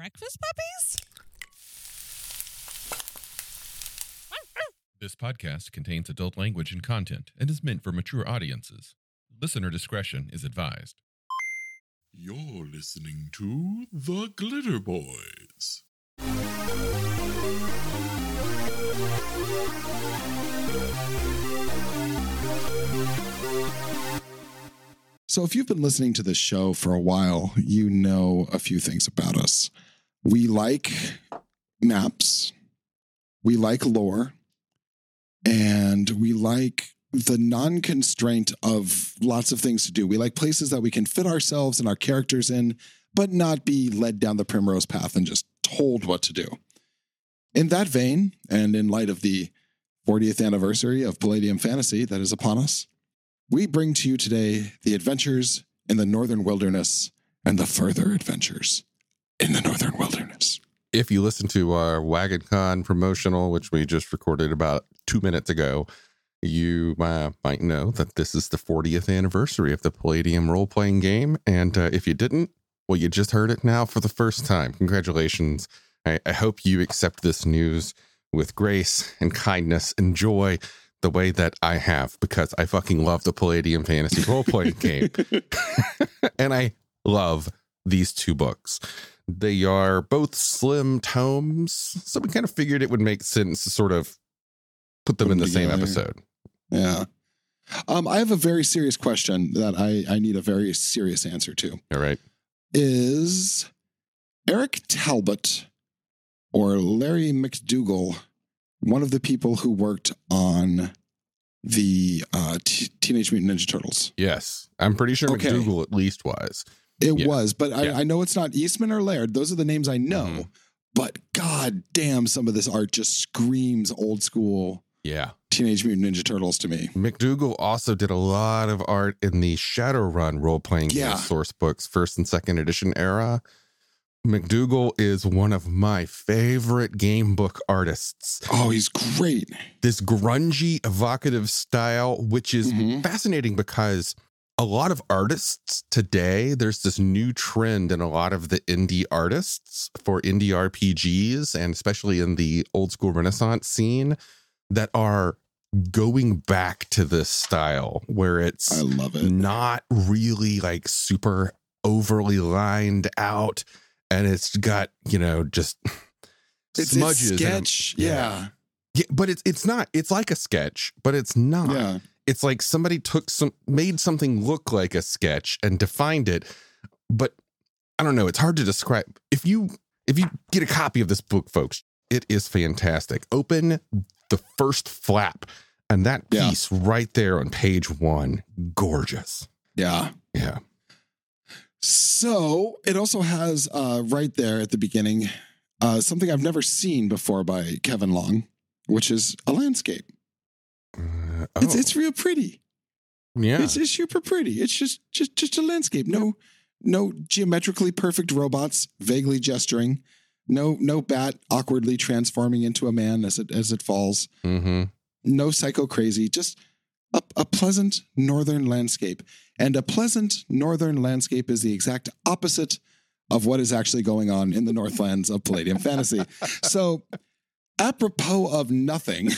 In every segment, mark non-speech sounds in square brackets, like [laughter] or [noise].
breakfast puppies? This podcast contains adult language and content and is meant for mature audiences. Listener discretion is advised. You're listening to The Glitter Boys. So, if you've been listening to this show for a while, you know a few things about us. We like maps, we like lore, and we like the non constraint of lots of things to do. We like places that we can fit ourselves and our characters in, but not be led down the primrose path and just told what to do. In that vein, and in light of the 40th anniversary of Palladium Fantasy that is upon us, we bring to you today the adventures in the northern wilderness and the further adventures in the northern wilderness. If you listen to our Wagon Con promotional, which we just recorded about two minutes ago, you uh, might know that this is the 40th anniversary of the Palladium role playing game. And uh, if you didn't, well, you just heard it now for the first time. Congratulations. I, I hope you accept this news with grace and kindness and joy the way that I have because I fucking love the Palladium Fantasy role playing [laughs] game. [laughs] and I love these two books. They are both slim tomes, so we kind of figured it would make sense to sort of put them Put in them the same episode. Yeah. Um, I have a very serious question that I, I need a very serious answer to. All right. Is Eric Talbot or Larry MacDougall one of the people who worked on the uh, T- Teenage Mutant Ninja Turtles? Yes. I'm pretty sure Okay. MacDougall at least was. It Yeah. was, but I, Yeah. I know it's not Eastman or Laird. Those are the names I know. Mhm. But god damn, some of this art just screams old school Yeah. Teenage Mutant Ninja Turtles to me. MacDougall also did a lot of art in the Shadowrun role playing Yeah. game source books, first and second edition era. MacDougall is one of my favorite game book artists. Oh, he's great. This grungy, evocative style, which is Mhm. fascinating because a lot of artists today, there's this new trend in a lot of the indie artists for indie RPGs, and especially in the old school Renaissance scene, that are going back to this style where it's I love it. not really like super overly lined out and it's got you know just It's smudges sketch. yeah. yeah, but it's it's not it's like a sketch but it's not Yeah. It's like somebody took some made something look like a sketch and defined it but i don't know it's hard to describe if you if you get a copy of this book folks it is fantastic open the first flap and that Yeah. piece right there on page one gorgeous Yeah. yeah So it also has uh, right there at the beginning uh, something I've never seen before by Kevin Long, which is a landscape. Uh, It's oh, it's real pretty. yeah It's it's super pretty. It's just just just a landscape. No no geometrically perfect robots vaguely gesturing. No no bat awkwardly transforming into a man as it as it falls. mm-hmm. no psycho crazy, just a, a pleasant northern landscape. And a pleasant northern landscape is the exact opposite of what is actually going on in the Northlands of Palladium Fantasy. [laughs] So, apropos of nothing,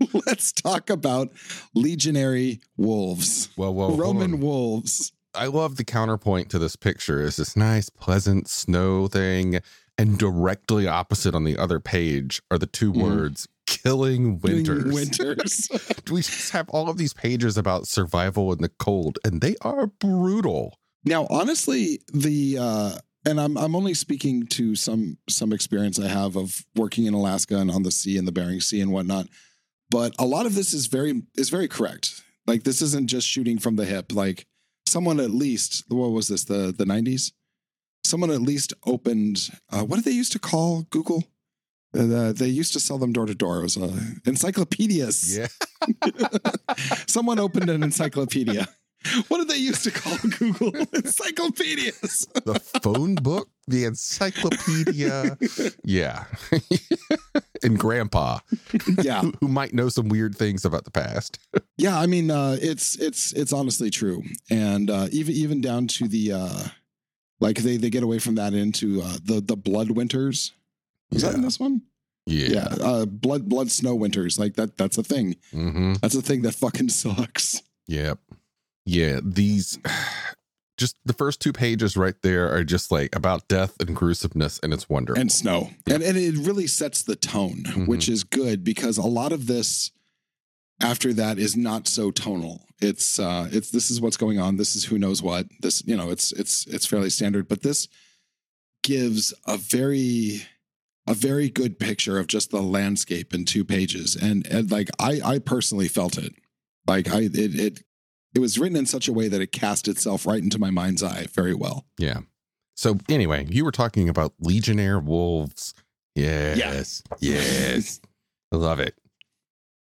[laughs] let's talk about legionary wolves, well well Roman wolves. I love the counterpoint to this picture is this nice, pleasant snow thing. And directly opposite on the other page are the 2 Mhm. words killing winters. Winters. [laughs] [laughs] we just have all of these pages about survival in the cold, and they are brutal. Now, honestly, the uh, and I'm I'm only speaking to some some experience I have of working in Alaska and on the sea and the Bering Sea and whatnot. But a lot of this is very is very correct. Like this isn't just shooting from the hip. Like someone at least what was this the the 90s? Someone at least opened uh, what did they used to call Google? Uh, they used to sell them door to door. It was uh, encyclopedias. Yeah. [laughs] Someone opened an encyclopedia. What did they used to call Google? [laughs] Encyclopedias. The phone book, the encyclopedia. [laughs] Yeah. And grandpa, [laughs] yeah. who, who might know some weird things about the past. [laughs] Yeah, I mean, uh, it's it's it's honestly true, and uh, even even down to the uh, Like they they get away from that into uh, the the blood winters. Is that in this one? Yeah. Yeah, uh, blood blood snow winters. Like that. That's a thing. Mm-hmm. That's a thing that fucking [laughs] sucks. Yep. Yeah. These, just the first two pages right there are just like about death and gruesomeness, and it's wonderful. and snow. Yeah. and, and it really sets the tone Mhm. which is good because a lot of this after that is not so tonal. It's uh it's this is what's going on. This is who knows what. This you know it's it's it's fairly standard. But this gives a very a very good picture of just the landscape in two pages. And and like i i personally felt it. Like i it it it was written in such a way that it cast itself right into my mind's eye very well yeah. So anyway, you were talking about Legionnaire wolves. Yes. Yes. I [laughs] love it.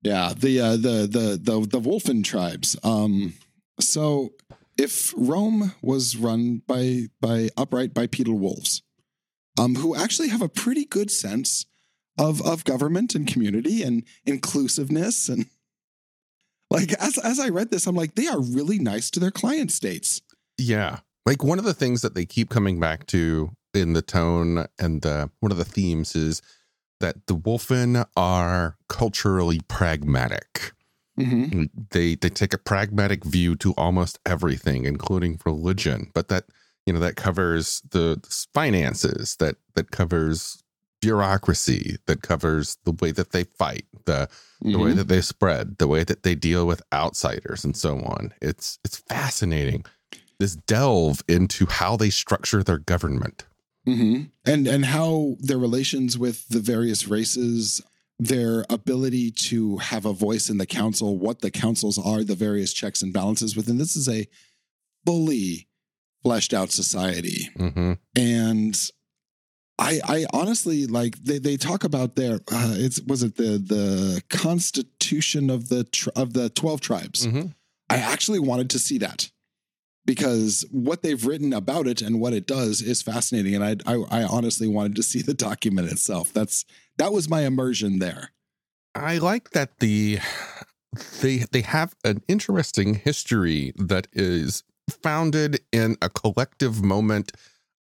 Yeah, the uh, the the the the Wolfen tribes. Um, so if Rome was run by by upright bipedal wolves, um, who actually have a pretty good sense of of government and community and inclusiveness and like as as I read this, I'm like they are really nice to their client states. Yeah. Like one of the things that they keep coming back to in the tone and the, one of the themes is that the Wolfen are culturally pragmatic. Mm-hmm. they they take a pragmatic view to almost everything including religion but that you know that covers the, the finances that that covers bureaucracy that covers the way that they fight the the way that they spread the way that they deal with outsiders and so on. It's it's fascinating this delve into how they structure their government. Hmm And and how their relations with the various races, their ability to have a voice in the council, what the councils are, the various checks and balances within. This is a fully fleshed out society, hmm and I I honestly like they they talk about their uh, it's was it the the constitution of the tr- of the twelve tribes. hmm I actually wanted to see that because what they've written about it and what it does is fascinating, and I, I I honestly wanted to [laughs] see the document itself. That's that was my immersion there. I like that the they they have an interesting history that is founded in a collective moment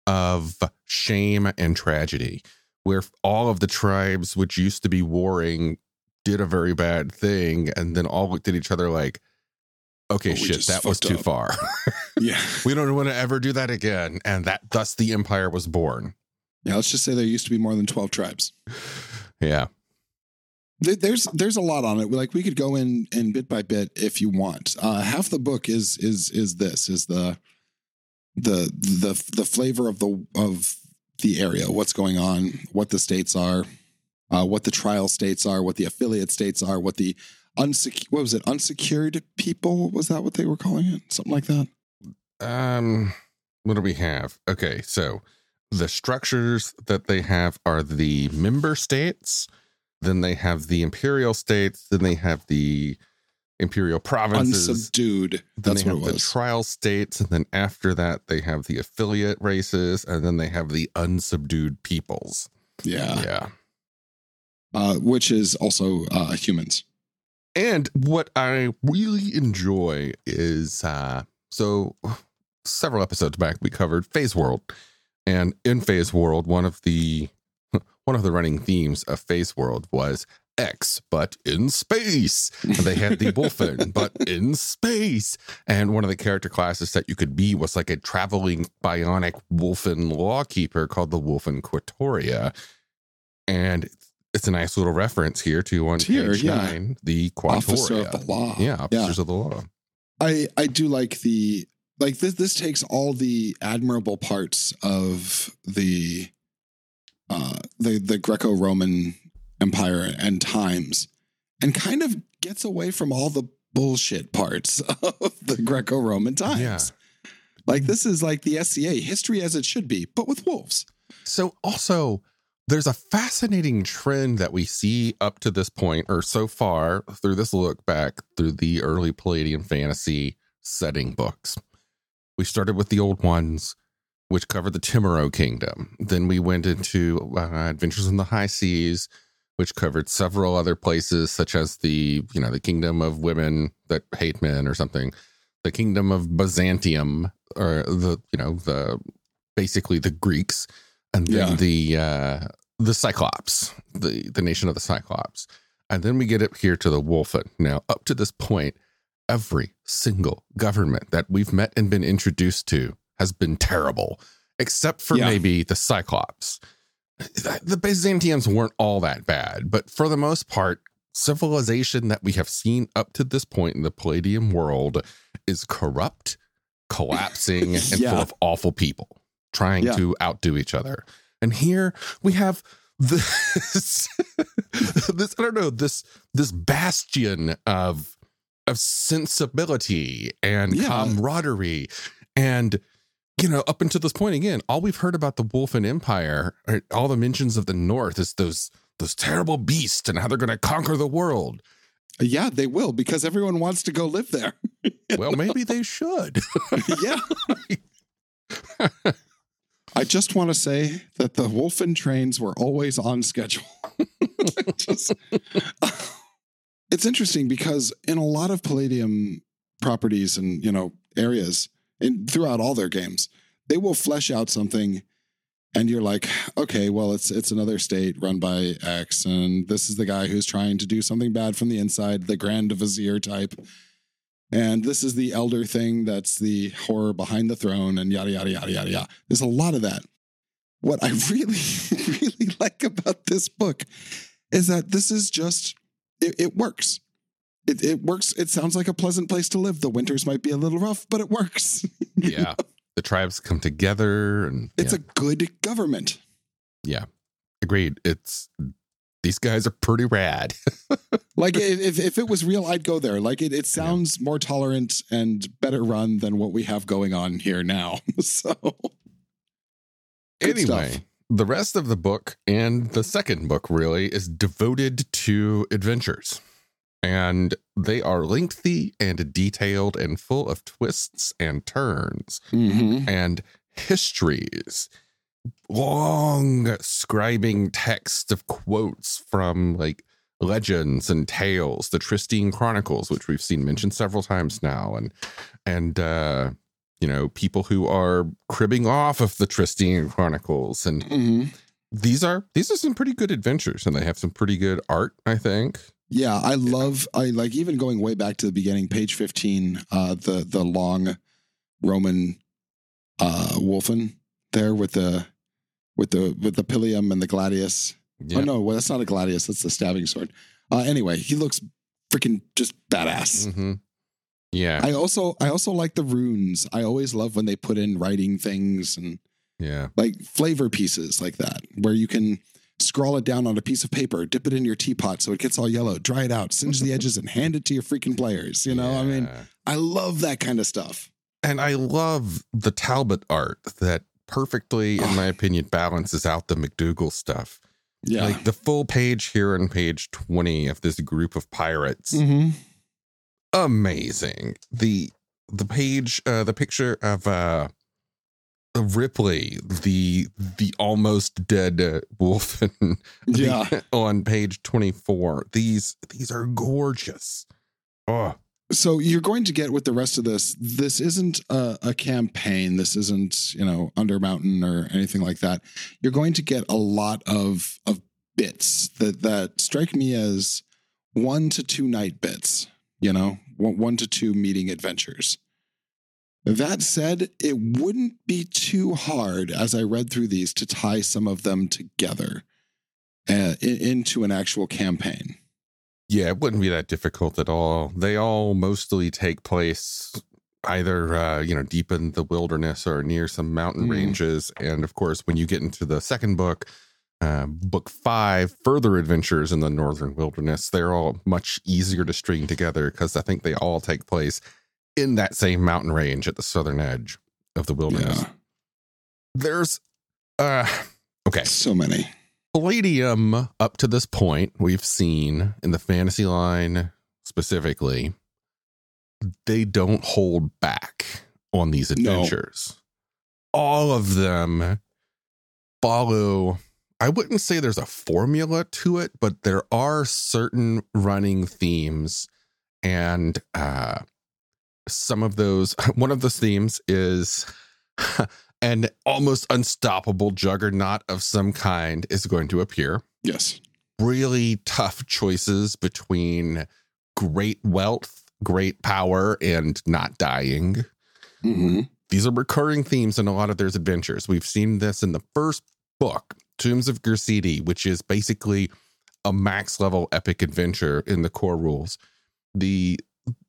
of shame and tragedy where all of the tribes which used to be warring did a very bad thing and then all looked at each other like okay Oh, we shit that was too up." far [laughs] Yeah, we don't want to ever do that again and that thus the empire was born yeah. Let's just say there used to be more than twelve tribes. [sighs] yeah There's there's a lot on it. Like we could go in and bit by bit if you want. Uh, half the book is is is this is the the the the flavor of the of the area, what's going on, what the states are, uh, what the trial states are, what the affiliate states are, what the unsec what was it unsecured people was that what they were calling it something like that. Um, what do we have? Okay, so the structures that they have are the member states, then they have the imperial states, then they have the imperial provinces, Unsubdued. then That's what the was. trial states, and then after that they have the affiliate races, and then they have the unsubdued peoples. yeah, yeah. uh, which is also uh, humans. And what I really enjoy is uh so several episodes back we covered Phase World. And in Phase World, one of the [laughs] one of the running themes of Phase World was X, but in space. And they had the [laughs] Wolfen, but in space. And one of the character classes that you could be was like a traveling bionic Wolfen lawkeeper called the Wolfen Quatoria. And it's a nice little reference here to on Here, page yeah. nine, the Officer Quatoria. of the law. Yeah, officers of the law. I I do like the like this this takes all the admirable parts of the uh the the Greco-Roman empire and times and kind of gets away from all the bullshit parts [laughs] of the Greco-Roman times. Yeah. Like this is like the SCA history as it should be, but with wolves. So also there's a fascinating trend that we see up to this point or so far through this look back through the early Palladium fantasy setting books. We started with the old ones which covered the Timiro kingdom. Then we went into uh, Adventures in the High Seas which covered several other places such as the, you know, the kingdom of women that hate men or something. The kingdom of Byzantium or the, you know, the basically the Greeks, and then Yeah. the uh, the Cyclops, the the nation of the Cyclops, and then we get up here to the Wolfen. Now, up to this point, every single government that we've met and been introduced to has been terrible, except for Yeah. maybe the Cyclops. The Byzantiums weren't all that bad, but for the most part, civilization that we have seen up to this point in the Palladium world is corrupt, collapsing, [laughs] and full of awful people trying Yeah. to outdo each other. And here we have this, [laughs] this I don't know this this bastion of of sensibility and Yeah. camaraderie and you know up until this point again all we've heard about the wolfen empire all the mentions of the north is those those terrible beasts and how they're going to conquer the world Yeah, they will because everyone wants to go live there. [laughs] well maybe they should [laughs] yeah. I just want to say that the Wolfen trains were always on schedule. [laughs] Just- it's interesting because in a lot of Palladium properties and you know areas and throughout all their games, they will flesh out something and you're like, okay, well it's it's another state run by X and this is the guy who's trying to do something bad from the inside, the grand vizier type. And this is the elder thing that's the horror behind the throne and yada, yada, yada, yada, yada. There's a lot of that. What I [laughs] really, really like about this book is that this is just, it, it works. It, it works. It sounds like a pleasant place to live. The winters might be a little rough, but it works. [laughs] yeah the tribes come together and It's yeah, a good government. Yeah. Agreed it's these guys are pretty rad [laughs] Like if, if it was real, I'd go there. Like it, it sounds more tolerant and better run than what we have going on here now. [laughs] So anyway stuff. the rest of the book and the second book really is devoted to adventures and they are lengthy and detailed and full of twists and turns and histories. Long scribing text of quotes from like legends and tales the tristine chronicles which we've seen mentioned several times now and and uh you know people who are cribbing off of the tristine chronicles and Mhm. these are these are some pretty good adventures and they have some pretty good art i think Yeah, I love I like even going way back to the beginning, page 15, uh the the long Roman uh Wolfen there with the with the with the Pilium and the Gladius. yeah Oh no, well that's not a Gladius, that's the stabbing sword. Uh anyway, he looks freaking just badass. hmm yeah I also I also like the runes. I always love when they put in writing things and yeah like flavor pieces like that, where you can scrawl it down on a piece of paper, dip it in your teapot so it gets all yellow, dry it out, singe the edges, and [laughs] hand it to your freaking players. You know, I mean, I love that kind of stuff. and I love the Talbot art that perfectly, in my opinion, balances out the MacDougall stuff. Yeah. Like the full page here on page 20 of this group of pirates. Mhm. Amazing. The the page uh the picture of uh Ripley, the the almost dead [laughs] uh, wolf [laughs] Yeah. on page 24. These these are gorgeous. Oh, So you're going to get with the rest of this. This isn't a, a campaign. This isn't you know Under Mountain or anything like that. You're going to get a lot of of bits that that strike me as one to two night bits. You know, one, one to two meeting adventures. That said, it wouldn't be too hard as I read through these to tie some of them together uh, in, into an actual campaign. Yeah, it wouldn't be that difficult at all. They all mostly take place either uh, you know deep in the wilderness or near some mountain Mhm. ranges. And of course, when you get into the second book, uh, book five, further adventures in the northern wilderness, they're all much easier to string together because I think they all take place in that same mountain range at the southern edge of the wilderness. Yeah, There's uh okay. so many. Palladium, up to this point, we've seen in the fantasy line specifically, they don't hold back on these No. adventures. All of them follow, I wouldn't say there's a formula to it, but there are certain running themes. And uh, some of those, [laughs] one of those themes is [laughs] an almost unstoppable juggernaut of some kind is going to appear. Yes. Really tough choices between great wealth, great power, and not dying. hmm These are recurring themes in a lot of their adventures. We've seen this in the first book, Tombs of Gersidi, which is basically a max level epic adventure in the core rules. The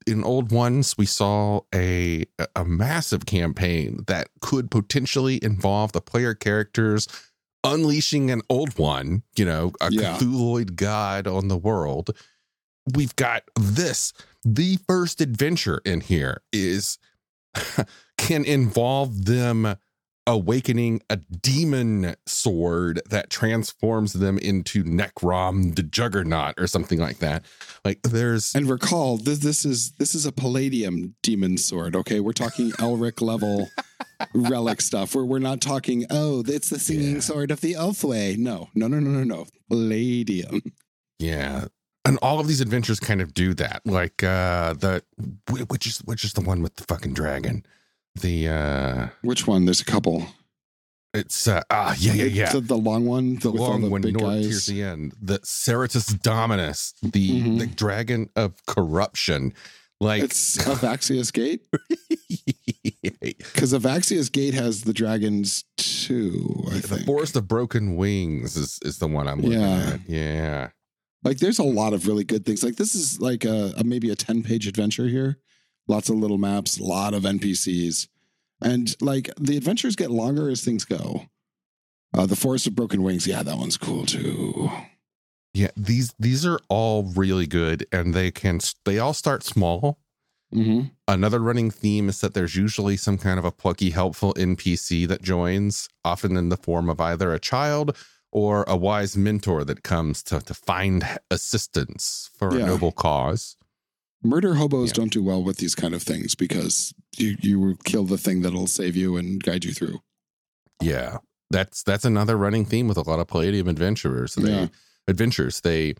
in old ones we saw a a massive campaign that could potentially involve the player characters unleashing an old one, you know, a Yeah. Cthulhuid god on the world. We've got this. The first adventure in here is [laughs] can involve them awakening a demon sword that transforms them into Necrom the Juggernaut or something like that. Like there's And recall, this, this is this is a Palladium demon sword. Okay, we're talking [laughs] Elric level relic stuff. We're we're not talking. Oh, it's the singing Yeah. sword of the Elfway. No, no, no, no, no, no. Palladium. yeah. And all of these adventures kind of do that. Like uh the which is which is the one with the fucking dragon. The uh Which one? There's a couple. it's uh ah yeah yeah yeah. The, the long one. the long the one big north guys. here's the end the ceratus dominus the Mhm. the dragon of corruption like It's Avaxius Gate [laughs] because Avaxius Gate has the dragons too. I the think. forest of broken wings is is the one i'm looking Yeah. at yeah like there's a lot of really good things like this is like a, a maybe a 10 page adventure here lots of little maps a lot of npcs and like the adventures get longer as things go. Uh, the forest of broken wings yeah that one's cool too. Yeah these these are all really good and they can they all start small. Mm-hmm. another running theme is that there's usually some kind of a plucky helpful npc that joins often in the form of either a child or a wise mentor that comes to, to find assistance for Yeah. a noble cause murder hobos Yeah. don't do well with these kind of things because you you kill the thing that'll save you and guide you through Yeah. That's that's another running theme with a lot of Palladium adventurers. They Yeah. adventures. They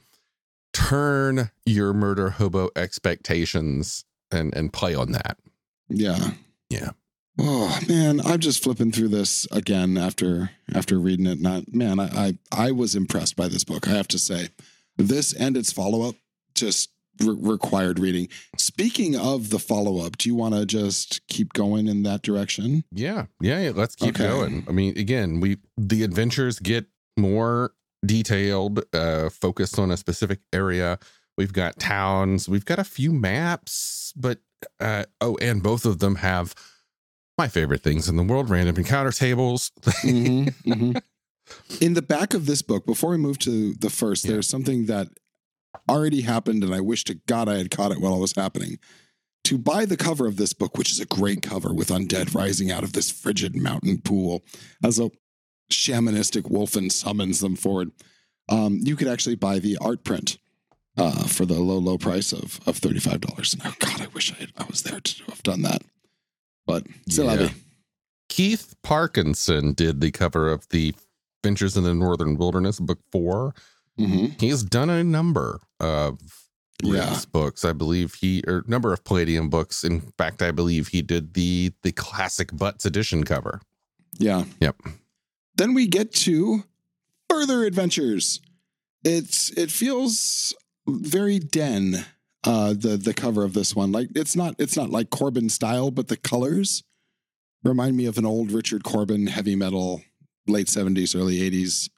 turn your murder hobo expectations and and play on that. yeah Yeah. Oh man, I'm just flipping through this again after after reading it. Not man, I I, I was impressed by this book. I have to say, this and its follow up just re- required reading. Speaking of the follow up, do you want to just keep going in that direction? Yeah. Yeah. yeah, Let's keep Okay. going. I mean, again, we the adventures get more detailed, uh, focused on a specific area. We've got towns, we've got a few maps, but uh oh, and both of them have my favorite things in the world, random encounter tables. Mhm, [laughs] mhm. In the back of this book, before we move to the first, Yeah. there's something that already happened, and I wish to God I had caught it while it was happening. To buy the cover of this book, which is a great cover with undead rising out of this frigid mountain pool as a shamanistic wolfen summons them forward, um, you could actually buy the art print uh, for the low, low price of of thirty five dollars. Oh God, I wish I had, I was there to have done that, but still Yeah. Keith Parkinson did the cover of the Ventures in the Northern Wilderness, book four. Mhm. He's done a number of Yeah. Books. I believe he or number of Palladium books. In fact, I believe he did the the classic Butts edition cover. Yeah. Yep. Then we get to further adventures. It's it feels very den uh the the cover of this one. Like it's not it's not like Corbin style, but the colors remind me of an old Richard Corbin heavy metal late 70s early 80s.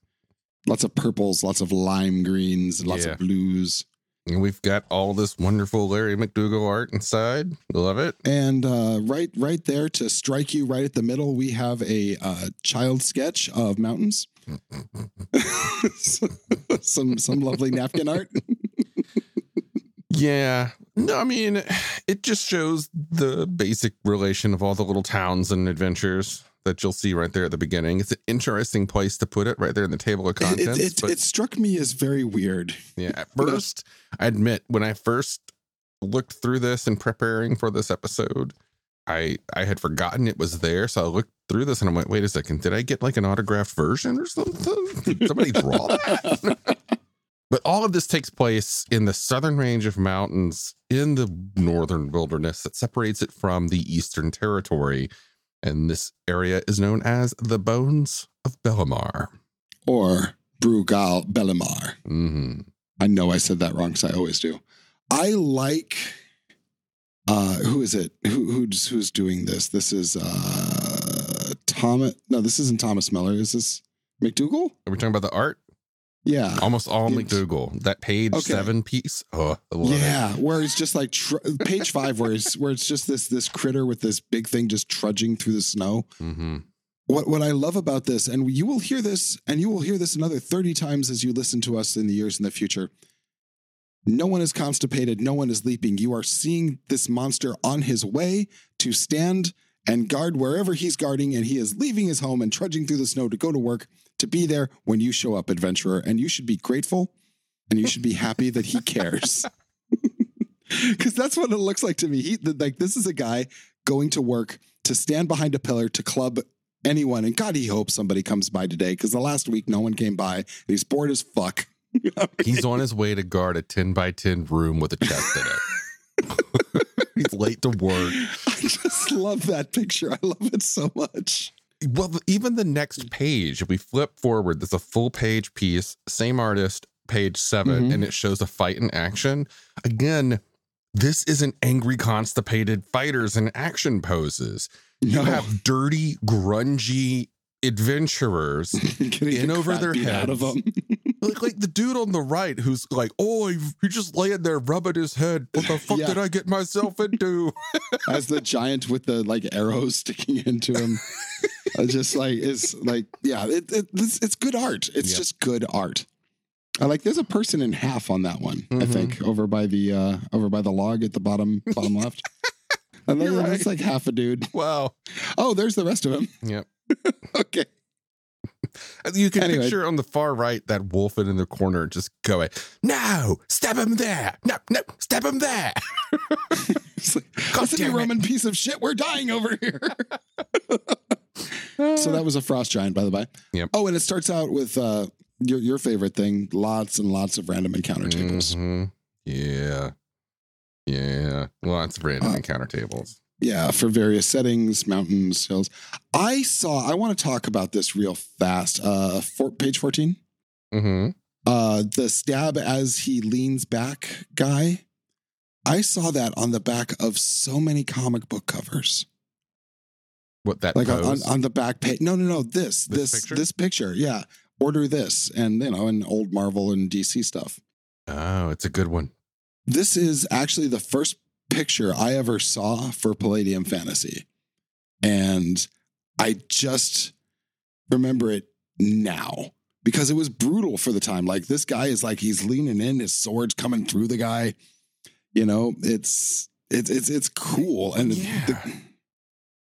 Lots of purples, lots of lime greens, lots Yeah. of blues. And we've got all this wonderful Larry MacDougall art inside. Love it. And uh, right, right there to strike you right at the middle, we have a uh, child sketch of mountains. [laughs] some some lovely napkin art. Yeah. No, I mean, it just shows the basic relation of all the little towns and adventures that you'll see right there at the beginning. It's an interesting place to put it right there in the table of It, contents. it, but it struck me as very weird. yeah, at first, I admit, when I first looked through this and preparing for this episode, I I had forgotten it was there. So I looked through this and I'm like, wait a second, did I get like an autographed version or something? Did somebody draw [laughs] that? But all of this takes place in the southern range of mountains in the northern wilderness that separates it from the eastern territory. And this area is known as the Bones of Bellamar. or Brugal Bellemar. hmm I know I said that wrong because I always do. I like. Uh, who is it? Who, who's who's doing this? This is uh Thomas. No, this isn't Thomas Miller. Is this MacDougall? Are we talking about the art? Yeah. Almost all It's- MacDougall. That page Okay. seven piece. Oh, love it. Yeah, where it's just like tr- page five, where it's where it's just this this critter with this big thing just trudging through the snow. hmm What what I love about this, and you will hear this, and you will hear this another thirty times as you listen to us in the years in the future. No one is constipated. No one is leaping. You are seeing this monster on his way to stand and guard wherever he's guarding, and he is leaving his home and trudging through the snow to go to work to be there when you show up, adventurer. And you should be grateful, and you should be happy that he cares. [laughs] [laughs] Because that's what it looks like to me. He like this is a guy going to work to stand behind a pillar to club anyone. And God, he hopes somebody comes by today because the last week no one came by. He's bored as fuck. [laughs] He's on his way to guard a 10 by 10 room with a chest in it. He's late to work. I just love that picture. I love it so much. Well, even the next page, if we flip forward, there's a full page piece, same artist, page 7 Mhm. and it shows a fight in action. Again, this isn't angry, constipated fighters in action poses. You No. have dirty, grungy adventurers [laughs] Getting in over their beat out of them. [laughs] like, like the dude on the right who's like, oh, he- just laying there rubbing his head. What the fuck Yeah. did I get myself into? [laughs] As the giant with the like arrows sticking into him. [laughs] I just like it's like yeah, it, it it's, it's good art. It's Yep. just good art. I like there's a person in half on that one. I Mhm. think over by the uh over by the log at the bottom bottom left. [laughs] And then You're it's like half a dude. wow. Oh, there's the rest of him. Yep. Okay. You can Anyway. picture on the far right that wolfen in the corner just going, no, stab him there. No, no, stab him there. [laughs] Like, Listen, you it. Roman piece of shit, we're dying over here. [laughs] so that was a frost giant, by the way. Yep. Oh, and it starts out with uh your your favorite thing, lots and lots of random encounter tables. Mhm. Yeah. Yeah. Lots of random Uh, encounter tables. Yeah, for various settings, mountains, hills. I saw I want to talk about this real fast. Uh for, page 14. hmm Uh the stab as he leans back guy. I saw that on the back of so many comic book covers. What that like on, on, on the back page. No, no, no. This, This this, picture? this picture. Yeah. Order this, and you know, and old Marvel and DC stuff. oh, it's a good one. This is actually the first picture I ever saw for Palladium Fantasy, and I just remember it now because it was brutal for the time. Like this guy is like he's leaning in, his sword's coming through the guy. You know, it's it's it's it's cool, and Yeah. the-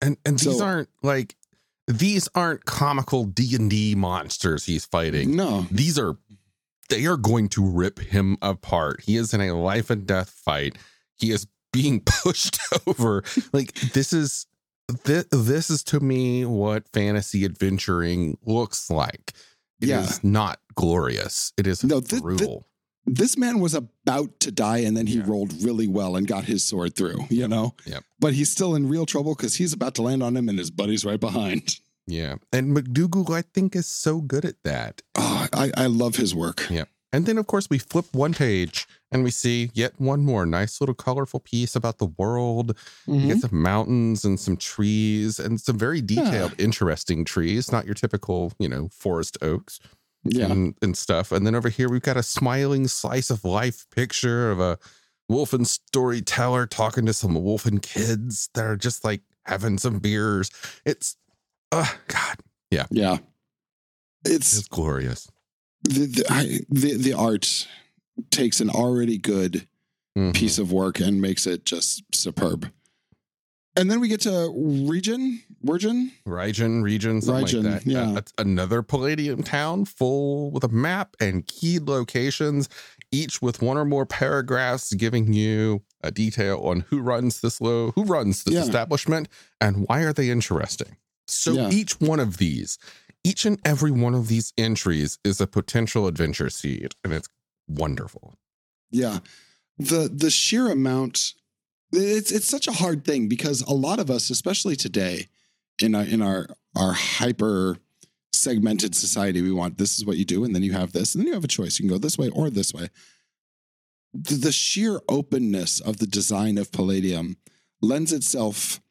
And and these So- aren't like these aren't comical D and D monsters he's fighting. no, These are they are going to rip him apart. He is in a life and death fight. He is being [laughs] pushed over. Like this is this, this is to me what fantasy adventuring looks like. It is Yeah. not glorious. It is No, thi- brutal. this man was about to die and then he Yeah. rolled really well and got his sword through, you know? Yep. But he's still in real trouble because he's about to land on him and his buddy's right behind. [laughs] yeah. And MacDougall, I think, is so good at that. Oh, I, I love his work. Yeah. And then, of course, we flip one page and we see yet one more nice little colorful piece about the world. You Mhm. get some mountains and some trees and some very detailed, interesting trees, not your typical, you know, forest oaks Yeah. and, and stuff. And then over here, we've got a smiling slice of life picture of a wolfen storyteller talking to some wolfen kids that are just like having some beers. It's, oh, God, Yeah. it's It's glorious. The, the, I, the, the art takes an already good Mhm. piece of work and makes it just superb. And then we get to region, Virgin. Region, region, something Region, like that. yeah. Uh, another Palladium town full with a map and keyed locations, each with one or more paragraphs giving you a detail on who runs this low, who runs this Yeah. establishment, and why are they interesting. So Yeah. each one of these, each and every one of these entries is a potential adventure seed, and it's wonderful. Yeah. The the sheer amount it's it's such a hard thing because a lot of us, especially today, in our in our our hyper segmented society, we want this is what you do, and then you have this, and then you have a choice. You can go this way or this way. The, the sheer openness of the design of Palladium lends itself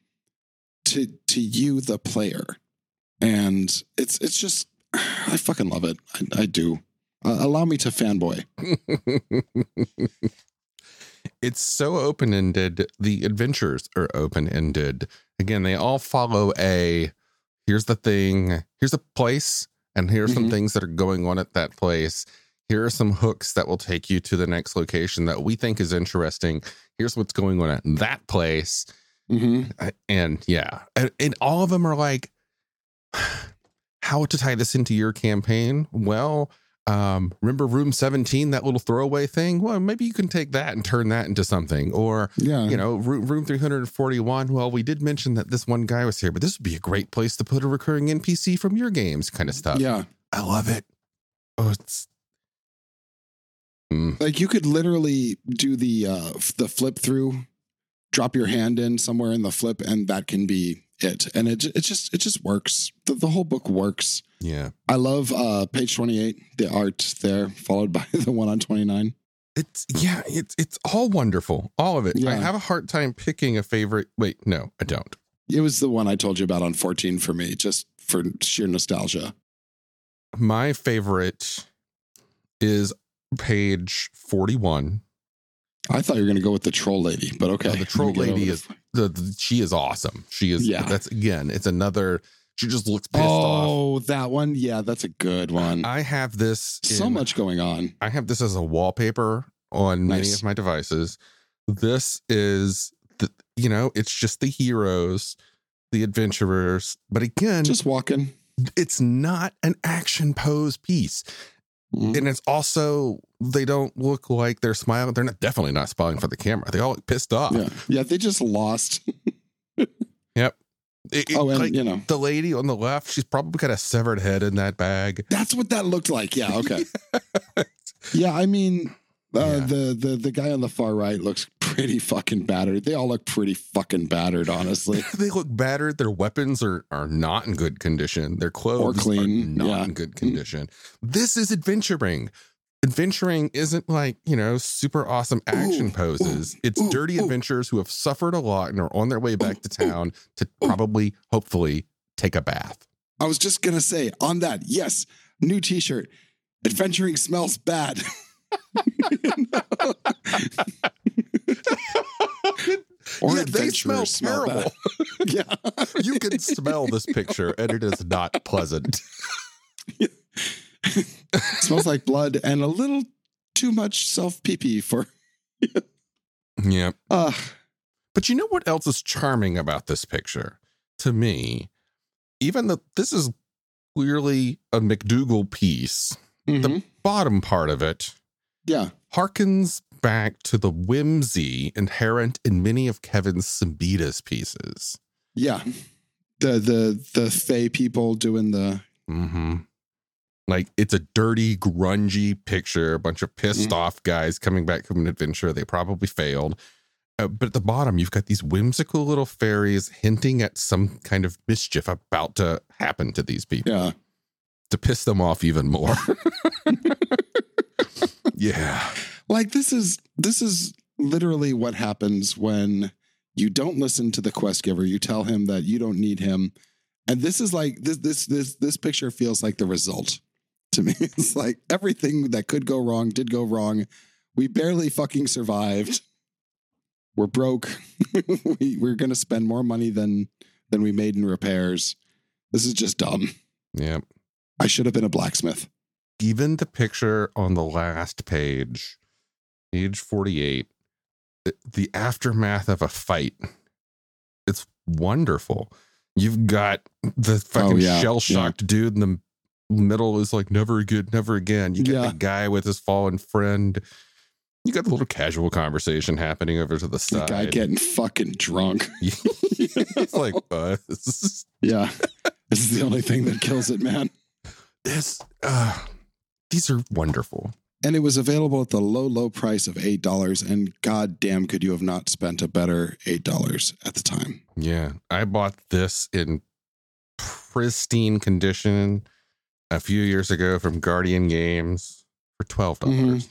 to to you, the player, and it's it's just [sighs] I fucking love it. I, I do. Uh, allow me to fanboy. [laughs] it's so open ended. The adventures are open ended. Again, they all follow a here's the thing, here's a place, and here are some Mhm. things that are going on at that place. Here are some hooks that will take you to the next location that we think is interesting. Here's what's going on at that place. hmm Uh, And yeah, and, and all of them are like, how to tie this into your campaign? Well, um, remember room 17, that little throwaway thing? Well, maybe you can take that and turn that into something. Or, Yeah. you know, room, room 341. Well, we did mention that this one guy was here, but this would be a great place to put a recurring NPC from your games kind of stuff. yeah. I love it. Oh, it's. Mm, Like you could literally do the uh the flip through, drop your hand in somewhere in the flip, and that can be it. And it it just it just works. The, the whole book works. yeah. I love uh page twenty eight, the art there, followed by [laughs] the one on twenty nine. It's yeah, it's it's all wonderful. All of it. I have a hard time picking a favorite. Wait, no, I don't. It was the one I told you about on fourteen for me, just for sheer nostalgia. My favorite is page 41. I thought you were gonna go with the troll lady, but okay. Oh, the troll Let me get lady is- The, the- she is awesome. She is Yeah. that's again, it's another she just looks pissed off. Oh, that one. Yeah, that's a good one. I have this so much going on. I have this as a wallpaper on many of my devices. This is the you know, it's just the heroes, the adventurers, but again, Just walking. it's not an action pose piece. Mhm. and it's also they don't look like they're smiling. They're not definitely not smiling for the camera. They all look pissed off. Yeah, yeah. They just lost. [laughs] Yep. It- it- Oh, and like, you know, the lady on the left, she's probably got a severed head in that bag. that's what that looked like. Yeah. Okay. [laughs] yeah. I mean, uh, Yeah. the the the guy on the far right looks pretty fucking battered. They all look pretty fucking battered, honestly. [laughs] they look battered. Their weapons are are not in good condition. Their clothes clean, are not yeah. in good condition. This is adventuring. Adventuring isn't like, you know, super awesome action Ooh, poses. ooh, it's ooh, dirty adventurers who have suffered a lot and are on their way back to town to probably, hopefully, take a bath. I was just gonna say on that. Yes, new T-shirt. Adventuring smells bad. [laughs] [laughs] or yeah, they smell smell terrible. [laughs] yeah. you can smell this picture, and it is not pleasant. [laughs] smells like blood and a little too much self pee pee for. Yeah. Uh, But you know what else is charming about this picture? To me, even though this is clearly a MacDougall piece, mhm. bottom part of it Yeah. harkens back to the whimsy inherent in many of Kevin's Siembieda's pieces. Yeah. The the the Fey people doing the Mm-hmm. Like it's a dirty, grungy picture, a bunch of pissed Mhm. off guys coming back from an adventure. They probably failed. Uh, but at the bottom, you've got these whimsical little fairies hinting at some kind of mischief about to happen to these people yeah. to piss them off even more. [laughs] [laughs] yeah. Like this is this is literally what happens when you don't listen to the quest giver. You tell him that you don't need him. And this is like this this this this picture feels like the result to me. [laughs] It's like everything that could go wrong did go wrong. We barely fucking survived. We're broke. [laughs] we, we're gonna spend more money than than we made in repairs. This is just dumb. Yeah. I should have been a blacksmith. Even the picture on the last page, page 48, the- the aftermath of a fight, it's wonderful. You've got the fucking Oh, yeah, shell shocked dude in the middle is like, never again, never again. You got Yeah. the guy with his fallen friend. You got a little casual conversation happening over to the The side. guy getting fucking drunk. [laughs] it's like, [laughs] uh, [laughs] Yeah. this is the only thing that kills it, man. this. Uh, these are wonderful. And it was available at the low, low price of $8. And goddamn, could you have not spent a better $8 at the time? Yeah, I bought this in pristine condition a few years ago from Guardian Games for twelve dollars.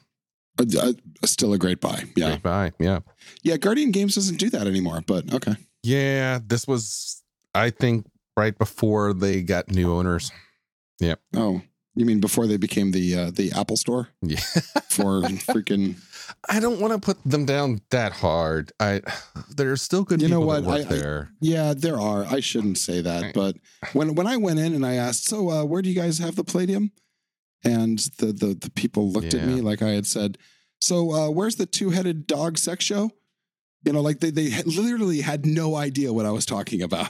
Uh, uh, still a great buy. Yeah. Great buy. Yeah. Yeah. Guardian Games doesn't do that anymore, but okay. Yeah. This was, I think, right before they got new owners. Yep. Oh, you mean before they became the uh, the Apple Store Yeah. [laughs] for freaking? I don't want to put them down that hard. I there's still good You know what? I- I- Yeah, there are. I shouldn't say that, Right. but when when I went in and I asked, so uh, where do you guys have the Palladium? And the the the people looked at me like I had said, so uh, where's the two headed dog sex show? You know, like they they literally had no idea what I was talking about.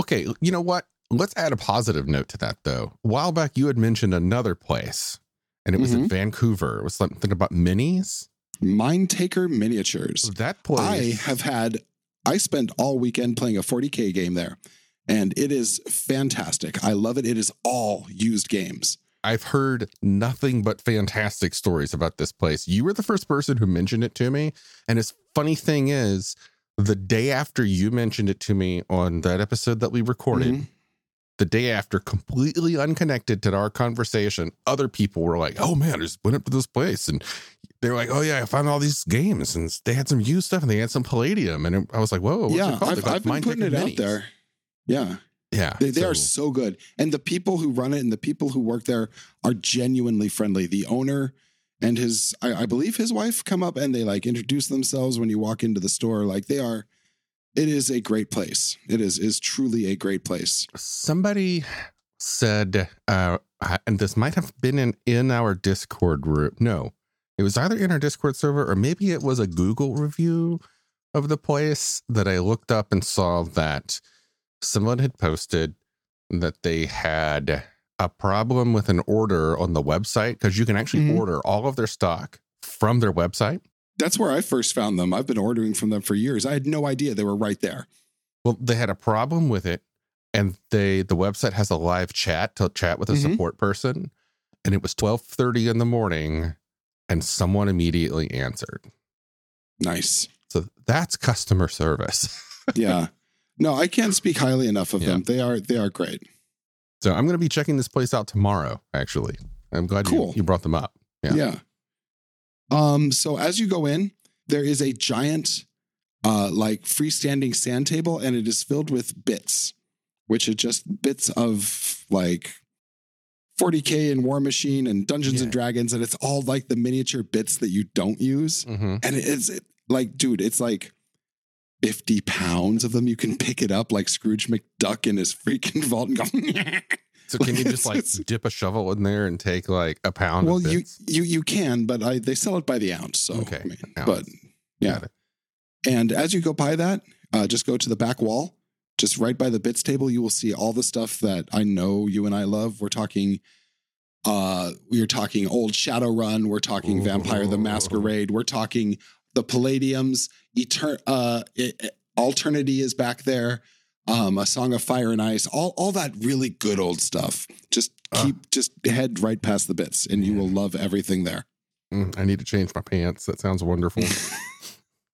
Okay, you know what? Let's add a positive note to that though. A while back you had mentioned another place and it was in Vancouver. It was something about minis. Mind Taker Miniatures. That place I have had. I spent all weekend playing a 40k game there, and it is fantastic. I love it. It is all used games. I've heard nothing but fantastic stories about this place. You were the first person who mentioned it to me. And his funny thing is, the day after you mentioned it to me on that episode that we recorded, Mhm. The day after, completely unconnected to our conversation, other people were like, "Oh man, I just went up to this place," and they were like, "Oh yeah, I found all these games, and they had some used stuff, and they had some Palladium," and I was like, "Whoa, yeah, called?" I've, I've been putting it Taker out there. Yeah, Yeah, they, they are so- so good, and the people who run it and the people who work there are genuinely friendly. The owner and his, I, I believe his wife, come up and they like introduce themselves when you walk into the store. Like they are. It is a great place. It is is truly a great place. somebody said uh and this might have been in in our discord group no it was either in our discord server or maybe it was a google review of the place that i looked up and saw that someone had posted that they had a problem with an order on the website because you can actually Mhm. order all of their stock from their website That's where I first found them. I've been ordering from them for years. I had no idea they were right there. Well, they had a problem with it, and they the website has a live chat to chat with a Mhm. support person, and it was twelve thirty in the morning, and someone immediately answered. Nice. So that's customer service. [laughs] Yeah. No, I can't speak highly enough of Yeah. them. They are they are great. so I'm going to be checking this place out tomorrow. Actually, I'm glad Cool. you, you brought them up. Yeah. Yeah. Um, so as you go in, there is a giant uh like freestanding sand table and it is filled with bits, which are just bits of like 40k and Warmachine and Dungeons and Dragons, and it's all like the miniature bits that you don't use. hmm And it is it, like, dude, it's like 50 pounds of them. You can pick it up like Scrooge McDuck in his freaking vault and go. [laughs] So can you just like [laughs] dip a shovel in there and take like a pound? well, you you you can, but I they sell it by the ounce. So Okay, I mean, ounce. but yeah. And as you go by that, uh, just go to the back wall, just right by the bits table. You will see all the stuff that I know you and I love. We're talking, uh, we're talking old Shadowrun. We're talking Vampire the Masquerade. We're talking the Palladiums. Etern- uh, it, it- Alternity is back there. Um, a Song of Fire and Ice. All all that really good old stuff. Just Ah. keep just head right past the bits, and you will love everything there. Mm, I need to change my pants. That sounds wonderful. [laughs]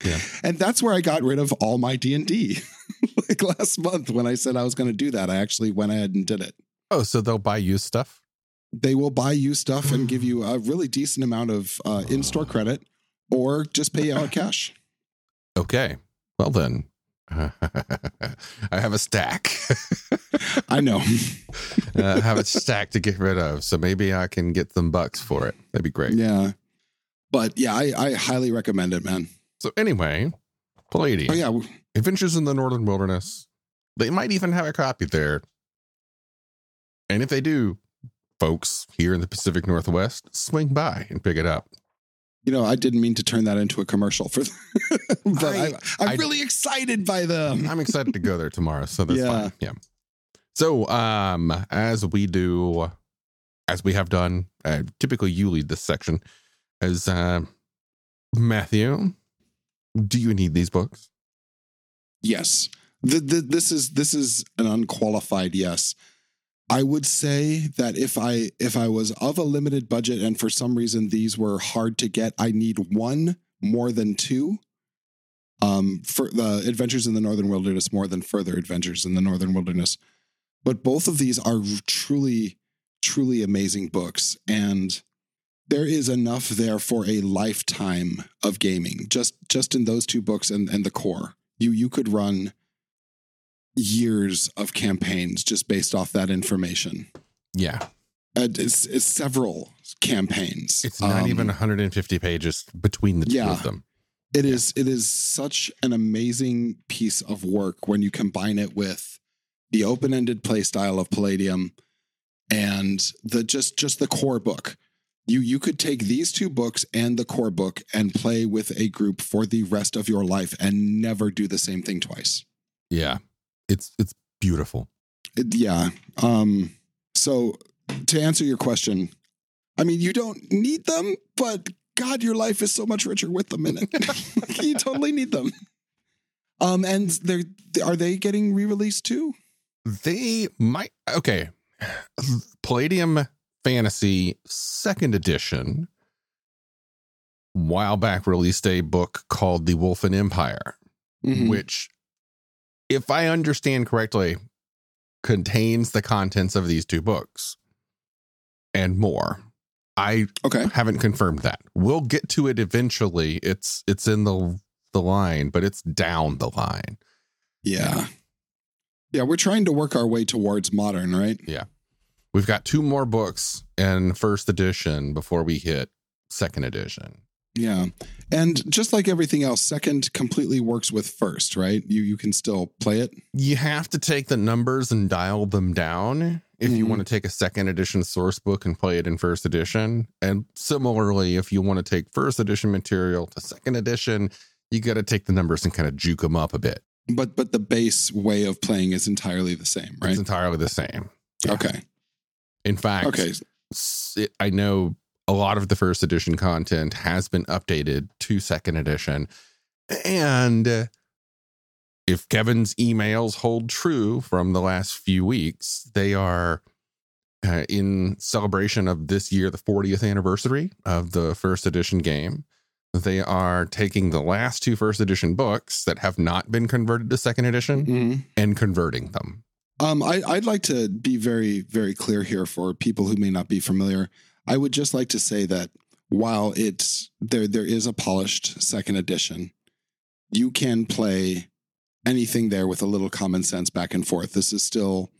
Yeah. And that's where I got rid of all my D&D. [laughs] like last month when I said I was going to do that, I actually went ahead and did it. oh, so they'll buy you stuff? They will buy you stuff and give you [sighs] a really decent amount of uh, in-store credit or just pay you out cash. Okay. Well then, [laughs] I have a stack. I know. [laughs] Uh, I have a stack to get rid of, so maybe I can get some bucks for it. That'd be great. yeah. But yeah, I, I highly recommend it, man. So anyway, Palladium, Oh yeah, Adventures in the Northern Wilderness. They might even have a copy there, and if they do, folks here in the Pacific Northwest, swing by and pick it up. You know, I didn't mean to turn that into a commercial for, them, [laughs] but I, am I- really excited by them. I'm excited to go there tomorrow, so that's Yeah. fine. Yeah. So, um, as we do, as we have done, uh, typically you lead this section. As uh, Matthew, do you need these books? Yes. The, the, this is this is an unqualified yes. I would say that if I if I was of a limited budget and for some reason these were hard to get, I need one more than two. Um, for the Adventures in the Northern Wilderness more than Further Adventures in the Northern Wilderness. but both of these are truly, truly amazing books. And there is enough there for a lifetime of gaming. Just just in those two books and, and the core. You you could run years of campaigns just based off that information. Yeah. Uh, it's, it's several campaigns. It's not Um, even 150 pages between the two yeah. of them. It is it is such an amazing piece of work when you combine it with the open-ended play style of Palladium and the just just the core book. You you could take these two books and the core book and play with a group for the rest of your life and never do the same thing twice. Yeah. It's it's beautiful. It- yeah. Um so to answer your question, I mean you don't need them, but God, your life is so much richer with them in it. [laughs] you totally need them. Um, and they're are they getting re-released too? They might okay. Palladium Fantasy Second Edition while back released a book called The Wolfen Empire, Mhm. which, if I understand correctly, contains the contents of these two books and more. I Okay. haven't confirmed that. We'll get to it eventually. It's it's in the the line, but it's down the line. Yeah. Yeah, we're trying to work our way towards modern, right? Yeah. We've got two more books in first edition before we hit second edition. Yeah. And just like everything else, second completely works with first, right? You you can still play it. You have to take the numbers and dial them down if you Mhm. want to take a second edition source book and play it in first edition. And similarly, if you want to take first edition material to second edition, you got to take the numbers and kind of juke them up a bit. But but the base way of playing is entirely the same, right? It's entirely the same. yeah. Okay. In fact, Okay. it- I know a lot of the first edition content has been updated to second edition. And uh, if Kevin's emails hold true from the last few weeks, they are uh, in celebration of this year, the 40th anniversary of the first edition game. They are taking the last two first edition books that have not been converted to second edition Mhm. and converting them. Um, I, I'd like to be very, very clear here for people who may not be familiar. I would just like to say that while it's there, there is a polished second edition. You can play anything there with a little common sense back and forth. This is still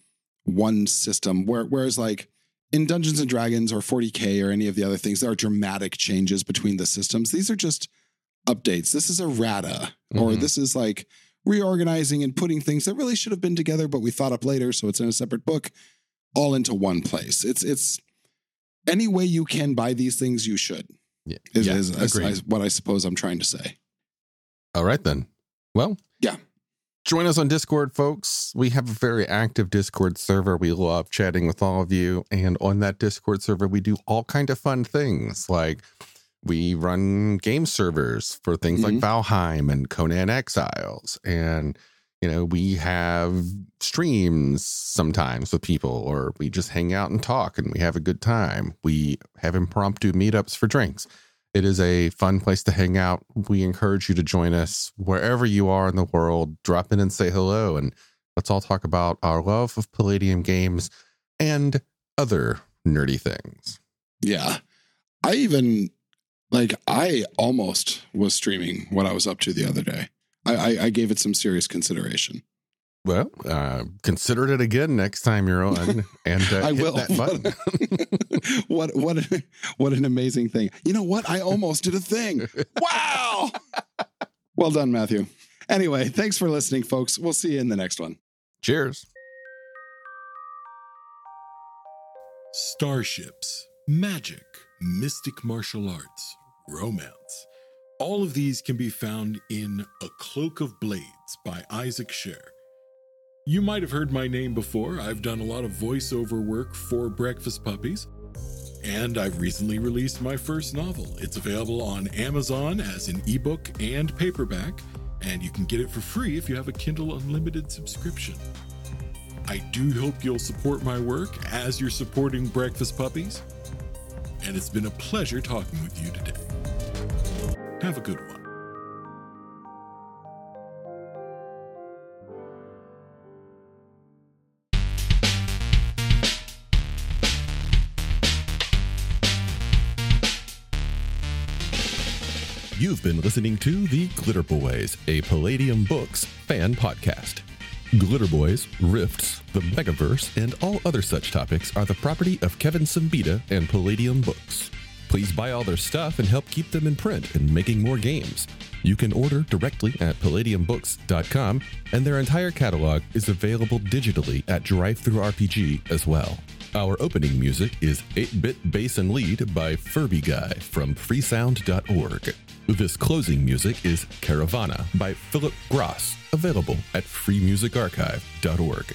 one system. Where, whereas, like in Dungeons and Dragons or 40k or any of the other things, there are dramatic changes between the systems. These are just updates. This is errata, or Mhm. this is like reorganizing and putting things that really should have been together, but we thought up later, so it's in a separate book, all into one place. It's it's any way you can buy these things, you should. Yeah, Is, yeah, is, is- what I suppose I'm trying to say. All right, then. Well, Yeah. Join us on Discord, folks. We have a very active Discord server. We love chatting with all of you. And on that Discord server, we do all kind of fun things. Like we run game servers for things like Mhm. Valheim and Conan Exiles. And, you know, we have streams sometimes with people, or we just hang out and talk and we have a good time. We have impromptu meetups for drinks. It is a fun place to hang out. We encourage you to join us wherever you are in the world. Drop in and say hello, and let's all talk about our love of Palladium games and other nerdy things. Yeah. I even like I almost was streaming what I was up to the other day. I, I, I gave it some serious consideration. Well, uh, consider it again next time you're on, [laughs] and uh, I hit will. that button. [laughs] what what what an amazing thing. You know what? I almost did a thing. Wow. [laughs] well done, Matthew. Anyway, thanks for listening, folks. We'll see you in the next one. Cheers. Starships, magic, mystic martial arts, romance. All of these can be found in A Cloak of Blades by Isaac Sher. You might have heard my name before. I've done a lot of voiceover work for Breakfast Puppies. And I've recently released my first novel. It's available on Amazon as an ebook and paperback, and you can get it for free if you have a Kindle Unlimited subscription. I do hope you'll support my work as you're supporting Breakfast Puppies. And it's been a pleasure talking with you today. Have a good one. You've been listening to The Glitter Boys, a Palladium Books fan podcast. Glitter Boys, Rifts, the Megaverse, and all other such topics are the property of Kevin Siembieda and Palladium Books. Please buy all their stuff and help keep them in print and making more games. You can order directly at palladiumbooks.com, and their entire catalog is available digitally at RPG as well. Our opening music is 8 Bit Bass and Lead by Furbyguy from freesound.org. This closing music is Caravana by Phillip Gross, available at freemusicarchive.org.